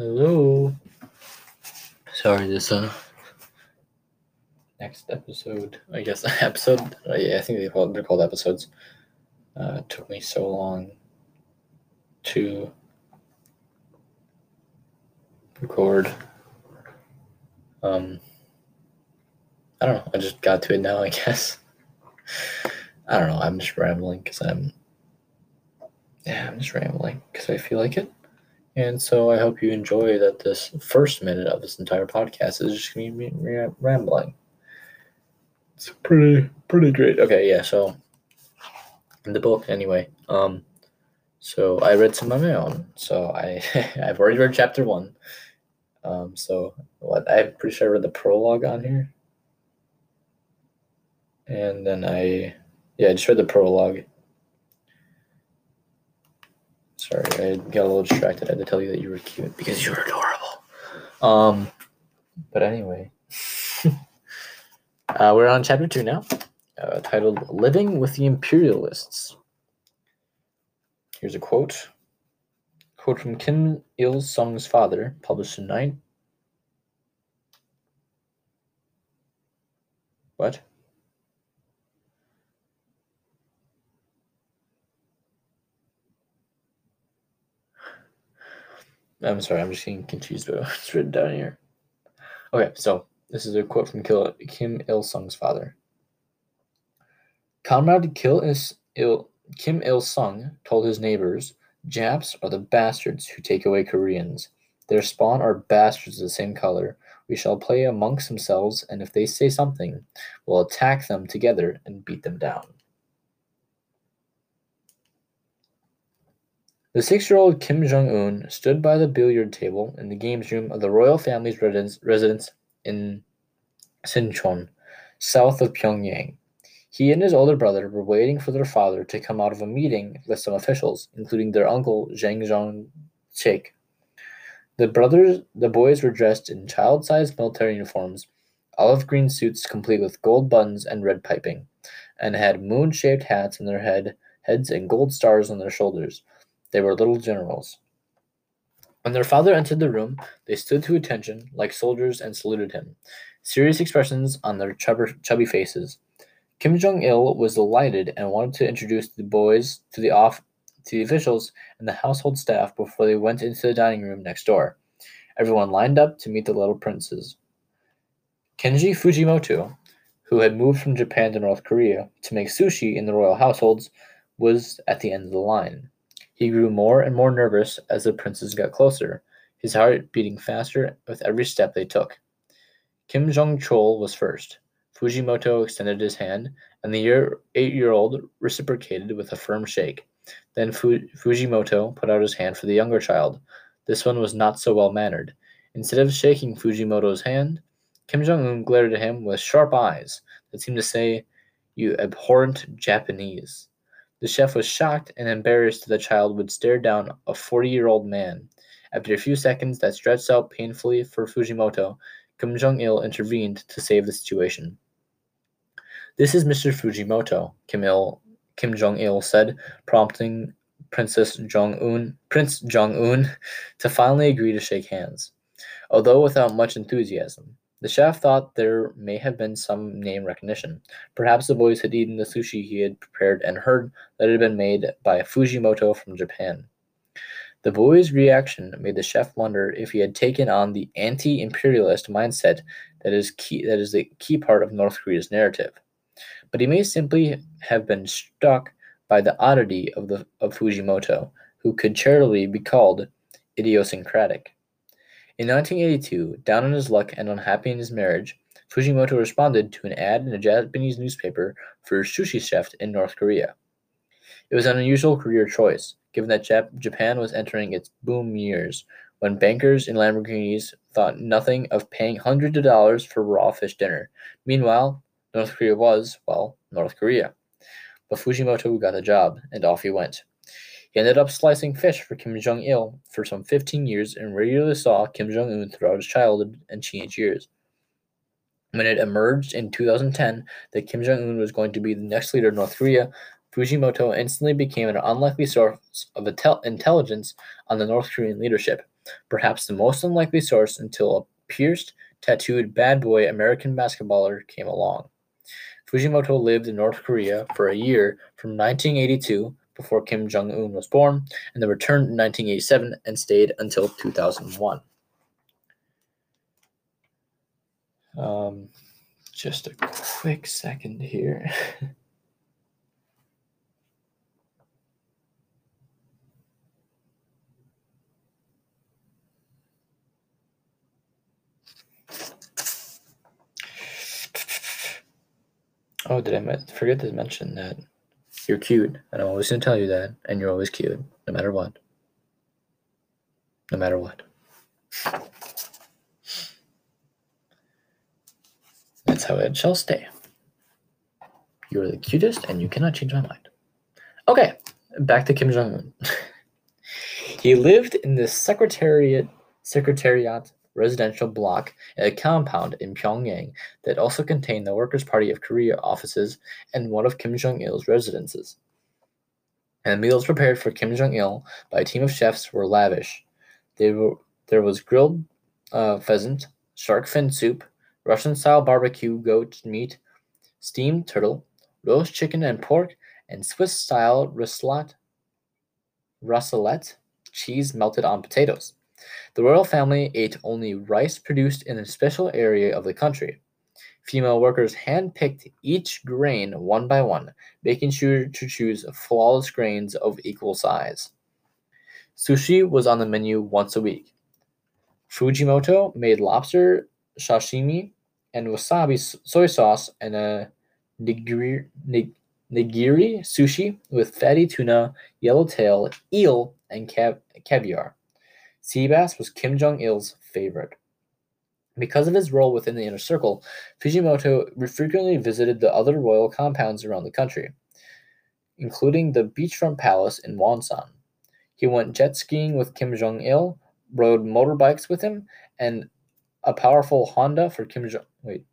Hello. Sorry, this uh next episode, I guess episode. Uh, yeah, I think they call they're called episodes. Uh, took me so long to record. Um, I don't know. I just got to it now. I guess. I don't know. I'm just rambling because I'm. Yeah, I'm just rambling because I feel like it. And so I hope you enjoy that this first minute of this entire podcast is just going to be rambling. It's pretty pretty great. Okay, yeah, so in the book anyway. Um so I read some of my own. So I I've already read chapter 1. Um so what I'm pretty sure I read the prologue on here. And then I yeah, I just read the prologue Sorry, I got a little distracted. I had to tell you that you were cute because you were adorable. Um, but anyway, uh, we're on chapter two now, uh, titled "Living with the Imperialists." Here's a quote. Quote from Kim Il Sung's father, published in nine. What? I'm sorry, I'm just getting confused by what's written down here. Okay, so this is a quote from Kim Il Sung's father. Comrade Kim Il Sung told his neighbors, Japs are the bastards who take away Koreans. Their spawn are bastards of the same color. We shall play amongst themselves, and if they say something, we'll attack them together and beat them down. The six-year-old Kim Jong-un stood by the billiard table in the games room of the royal family's residence in Sinchon, south of Pyongyang. He and his older brother were waiting for their father to come out of a meeting with some officials, including their uncle Jang Song Thaek. The brothers, the boys were dressed in child-sized military uniforms, olive green suits complete with gold buttons and red piping, and had moon-shaped hats on their head, heads and gold stars on their shoulders. They were little generals. When their father entered the room, they stood to attention like soldiers and saluted him, serious expressions on their chubby faces. Kim Jong Il was delighted and wanted to introduce the boys to the off to the officials and the household staff before they went into the dining room next door. Everyone lined up to meet the little princes. Kenji Fujimoto, who had moved from Japan to North Korea to make sushi in the royal households, was at the end of the line. He grew more and more nervous as the princes got closer, his heart beating faster with every step they took. Kim Jong Chol was first. Fujimoto extended his hand, and the eight year old reciprocated with a firm shake. Then Fujimoto put out his hand for the younger child. This one was not so well mannered. Instead of shaking Fujimoto's hand, Kim Jong un glared at him with sharp eyes that seemed to say, You abhorrent Japanese. The chef was shocked and embarrassed that the child would stare down a 40 year old man. After a few seconds that stretched out painfully for Fujimoto, Kim Jong il intervened to save the situation. This is Mr. Fujimoto, Kim, Kim Jong il said, prompting Princess Jong Un, Prince Jong Un, to finally agree to shake hands, although without much enthusiasm. The chef thought there may have been some name recognition. Perhaps the boys had eaten the sushi he had prepared and heard that it had been made by Fujimoto from Japan. The boy's reaction made the chef wonder if he had taken on the anti-imperialist mindset that is key that is the key part of North Korea's narrative. But he may simply have been struck by the oddity of the of Fujimoto, who could charitably be called idiosyncratic. In 1982, down on his luck and unhappy in his marriage, Fujimoto responded to an ad in a Japanese newspaper for a sushi chef in North Korea. It was an unusual career choice, given that Jap- Japan was entering its boom years, when bankers in Lamborghinis thought nothing of paying hundreds of dollars for raw fish dinner. Meanwhile, North Korea was, well, North Korea. But Fujimoto got the job, and off he went. He ended up slicing fish for Kim Jong il for some 15 years and regularly saw Kim Jong un throughout his childhood and teenage years. When it emerged in 2010 that Kim Jong un was going to be the next leader of North Korea, Fujimoto instantly became an unlikely source of intelligence on the North Korean leadership. perhaps the most unlikely source until a pierced, tattooed bad boy American basketballer came along. Fujimoto lived in North Korea for a year from 1982 before Kim Jong un was born, and then returned in 1987 and stayed until 2001. Um, just a quick second here. Oh, did I forget to mention that you're cute, and I'm always going to tell you that, and you're always cute, no matter what. No matter what. That's how it shall stay. You're the cutest, and you cannot change my mind. Okay, back to Kim Jong Un. he lived in the secretariat secretariat residential block in a compound in Pyongyang that also contained the Workers' Party of Korea offices and one of Kim Jong il's residences. And the meals prepared for Kim Jong il by a team of chefs were lavish. Were, there was grilled uh, pheasant, shark fin soup, Russian style barbecue goat meat, steamed turtle, roast chicken and pork, and Swiss style raclette, cheese melted on potatoes. The royal family ate only rice produced in a special area of the country. Female workers hand-picked each grain one by one, making sure to choose flawless grains of equal size. Sushi was on the menu once a week. Fujimoto made lobster sashimi and wasabi soy sauce and a nigiri, nigiri sushi with fatty tuna, yellowtail, eel, and caviar. Sea bass was Kim Jong il's favorite. Because of his role within the inner circle, Fujimoto frequently visited the other royal compounds around the country, including the beachfront palace in Wonsan. He went jet skiing with Kim Jong il, rode motorbikes with him, and a powerful Honda for Kim Jong. Wait.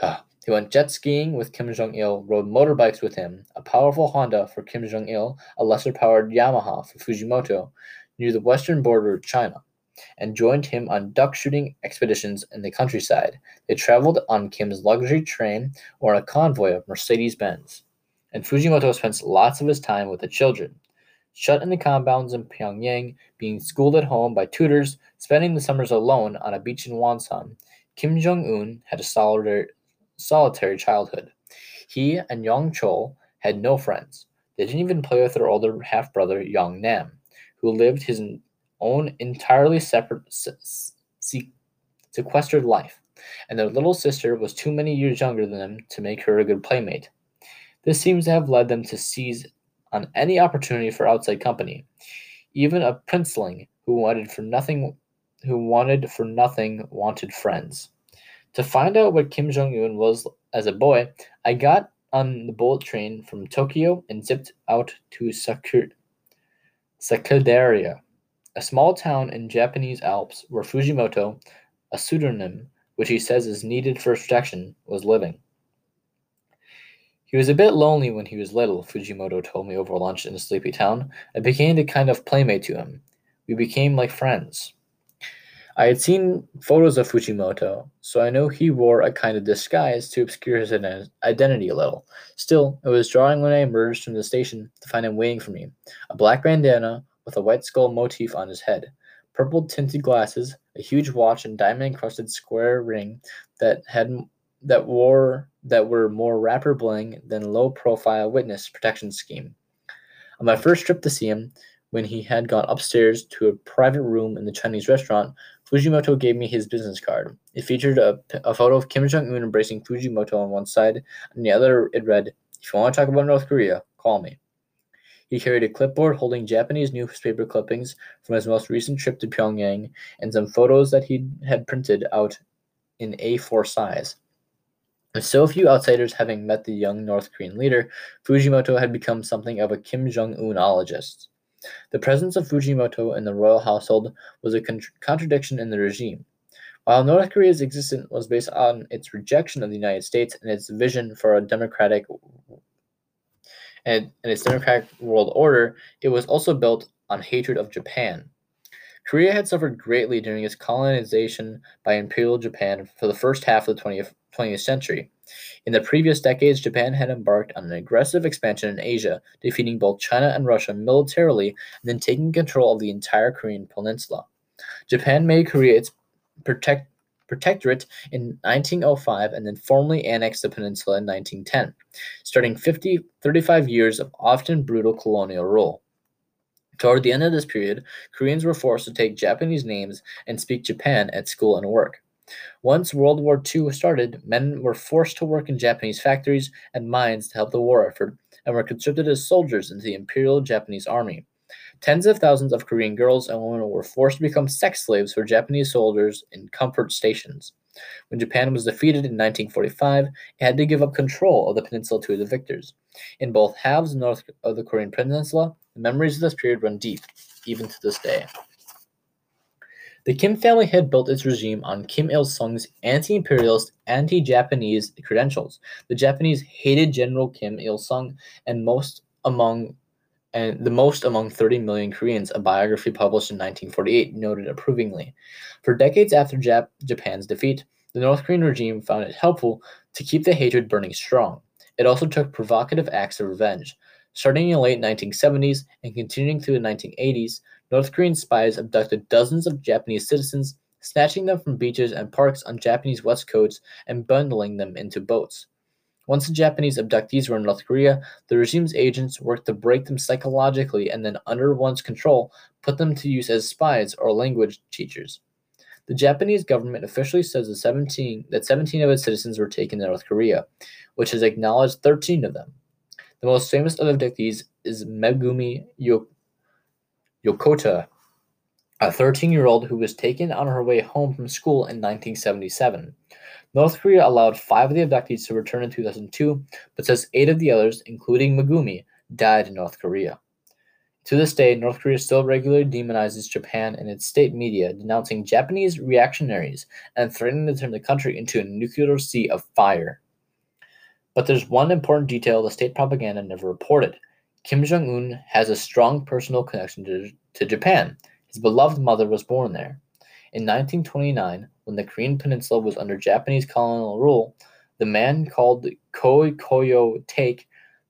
Ah, he went jet skiing with Kim Jong il, rode motorbikes with him, a powerful Honda for Kim Jong il, a lesser powered Yamaha for Fujimoto, near the western border of China, and joined him on duck shooting expeditions in the countryside. They traveled on Kim's luxury train or a convoy of Mercedes Benz. And Fujimoto spent lots of his time with the children, shut in the compounds in Pyongyang, being schooled at home by tutors, spending the summers alone on a beach in Wonsan. Kim Jong un had a solitary, solitary childhood. He and Young Chol had no friends. They didn't even play with their older half brother, Young Nam who lived his own entirely separate, sequestered life, and their little sister was too many years younger than them to make her a good playmate. This seems to have led them to seize on any opportunity for outside company. Even a princeling who wanted for nothing who wanted for nothing wanted friends. To find out what Kim Jong Un was as a boy, I got on the bullet train from Tokyo and zipped out to Sakur- Sakudaira, a small town in Japanese Alps where Fujimoto, a pseudonym which he says is needed for protection, was living. He was a bit lonely when he was little, Fujimoto told me over lunch in a sleepy town. I became a kind of playmate to him. We became like friends. I had seen photos of Fujimoto, so I know he wore a kind of disguise to obscure his identity a little. Still, it was drawing when I emerged from the station to find him waiting for me. A black bandana with a white skull motif on his head, purple tinted glasses, a huge watch and diamond encrusted square ring that had that wore that were more rapper bling than low profile witness protection scheme. On my first trip to see him, when he had gone upstairs to a private room in the Chinese restaurant, Fujimoto gave me his business card. It featured a, a photo of Kim Jong un embracing Fujimoto on one side, and the other it read, If you want to talk about North Korea, call me. He carried a clipboard holding Japanese newspaper clippings from his most recent trip to Pyongyang and some photos that he had printed out in A4 size. With so few outsiders having met the young North Korean leader, Fujimoto had become something of a Kim Jong unologist. The presence of Fujimoto in the royal household was a con- contradiction in the regime. While North Korea's existence was based on its rejection of the United States and its vision for a democratic and, and its democratic world order, it was also built on hatred of Japan. Korea had suffered greatly during its colonization by Imperial Japan for the first half of the 20th, 20th century. In the previous decades, Japan had embarked on an aggressive expansion in Asia, defeating both China and Russia militarily and then taking control of the entire Korean peninsula. Japan made Korea its protect, protectorate in 1905 and then formally annexed the peninsula in 1910, starting 50, 35 years of often brutal colonial rule. Toward the end of this period, Koreans were forced to take Japanese names and speak Japan at school and work. Once World War II started, men were forced to work in Japanese factories and mines to help the war effort and were conscripted as soldiers into the Imperial Japanese Army. Tens of thousands of Korean girls and women were forced to become sex slaves for Japanese soldiers in comfort stations. When Japan was defeated in 1945, it had to give up control of the peninsula to the victors. In both halves north of the Korean peninsula, the memories of this period run deep, even to this day. The Kim family had built its regime on Kim Il sung's anti imperialist, anti Japanese credentials. The Japanese hated General Kim Il sung, and most among and the most among 30 million Koreans, a biography published in 1948 noted approvingly. For decades after Jap- Japan's defeat, the North Korean regime found it helpful to keep the hatred burning strong. It also took provocative acts of revenge. Starting in the late 1970s and continuing through the 1980s, North Korean spies abducted dozens of Japanese citizens, snatching them from beaches and parks on Japanese west coasts and bundling them into boats. Once the Japanese abductees were in North Korea, the regime's agents worked to break them psychologically and then, under one's control, put them to use as spies or language teachers. The Japanese government officially says that 17, that 17 of its citizens were taken to North Korea, which has acknowledged 13 of them. The most famous of the abductees is Megumi Yokota, a 13 year old who was taken on her way home from school in 1977. North Korea allowed five of the abductees to return in 2002, but says eight of the others, including Megumi, died in North Korea. To this day, North Korea still regularly demonizes Japan in its state media, denouncing Japanese reactionaries and threatening to turn the country into a nuclear sea of fire. But there's one important detail the state propaganda never reported. Kim Jong un has a strong personal connection to, to Japan. His beloved mother was born there. In 1929, when the Korean peninsula was under Japanese colonial rule, the man called Koi Koyo Take,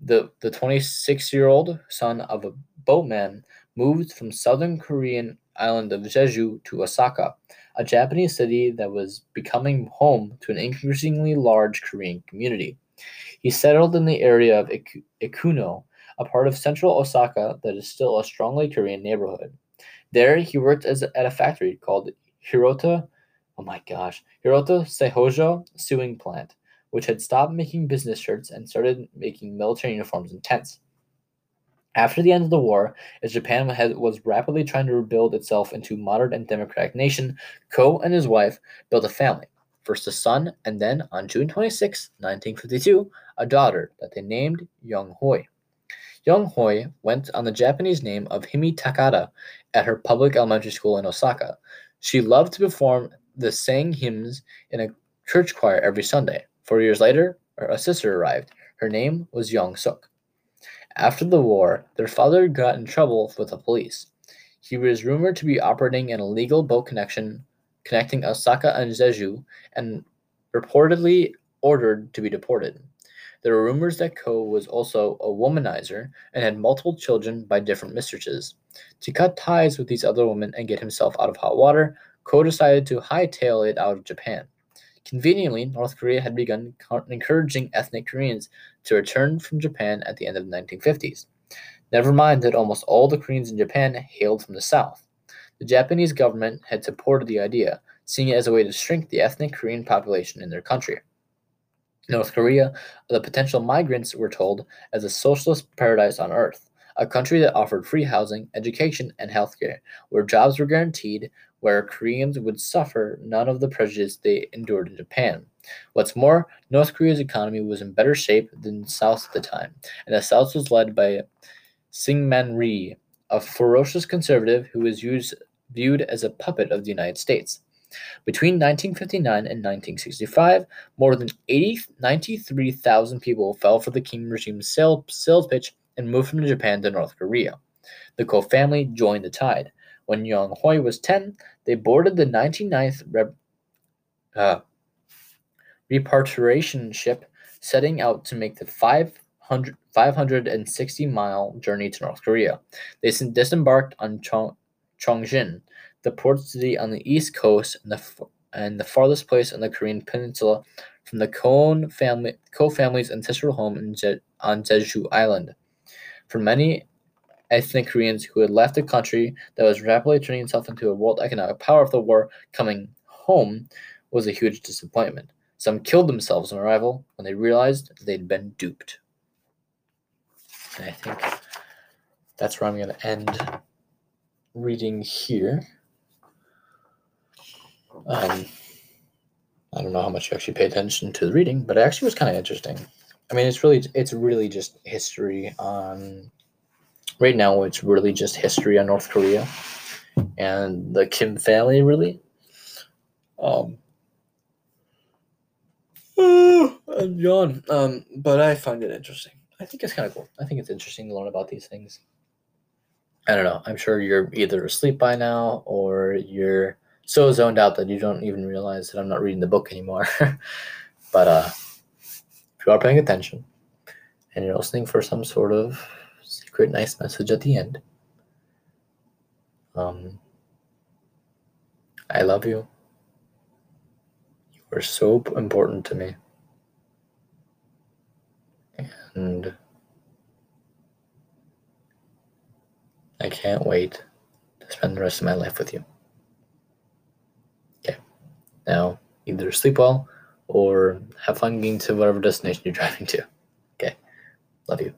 the, the 26 year old son of a boatman, moved from southern Korean island of Jeju to Osaka, a Japanese city that was becoming home to an increasingly large Korean community. He settled in the area of Ikuno, a part of central Osaka that is still a strongly Korean neighborhood. There, he worked as at a factory called Hirota oh my gosh, Hirota Seihojo sewing plant, which had stopped making business shirts and started making military uniforms and tents. After the end of the war, as Japan had, was rapidly trying to rebuild itself into a modern and democratic nation, Ko and his wife built a family. First a son, and then on June 26, 1952, a daughter that they named Young Hoi. Young Hoi went on the Japanese name of Himi Takada at her public elementary school in Osaka. She loved to perform the sang hymns in a church choir every Sunday. Four years later, a sister arrived. Her name was Young Suk. After the war, their father got in trouble with the police. He was rumored to be operating an illegal boat connection connecting Osaka and Jeju and reportedly ordered to be deported. There were rumors that Ko was also a womanizer and had multiple children by different mistresses. To cut ties with these other women and get himself out of hot water, Ko decided to hightail it out of Japan. Conveniently, North Korea had begun encouraging ethnic Koreans to return from Japan at the end of the 1950s. Never mind that almost all the Koreans in Japan hailed from the South. The Japanese government had supported the idea, seeing it as a way to shrink the ethnic Korean population in their country. North Korea, the potential migrants were told as a socialist paradise on earth, a country that offered free housing, education, and healthcare, where jobs were guaranteed, where Koreans would suffer none of the prejudice they endured in Japan. What's more, North Korea's economy was in better shape than South at the time, and the South was led by Syngman Rhee, a ferocious conservative who was used, viewed as a puppet of the United States. Between 1959 and 1965, more than 80, 93,000 people fell for the Kim regime's sales pitch and moved from Japan to North Korea. The Ko family joined the tide. When Young Hoi was 10, they boarded the 99th Rep- uh, repatriation ship, setting out to make the 500, 560 mile journey to North Korea. They disembarked on Chong, Chongjin, the port city on the east coast and the, and the farthest place on the Korean peninsula from the Kohn family, Ko family's ancestral home in Je, on Jeju Island. For many ethnic Koreans who had left a country that was rapidly turning itself into a world economic power of the war coming home was a huge disappointment. Some killed themselves on arrival when they realized they'd been duped. And I think that's where I'm going to end reading here. Um, I don't know how much you actually pay attention to the reading, but it actually was kind of interesting. I mean, it's really it's really just history on. Right now, it's really just history on North Korea and the Kim family, really. Um, I'm yawn. Um, but I find it interesting. I think it's kind of cool. I think it's interesting to learn about these things. I don't know. I'm sure you're either asleep by now or you're so zoned out that you don't even realize that I'm not reading the book anymore. but uh, if you are paying attention and you're listening for some sort of secret nice message at the end, um, I love you. You are so important to me. And I can't wait to spend the rest of my life with you. Now, either sleep well or have fun getting to whatever destination you're driving to. Okay. Love you.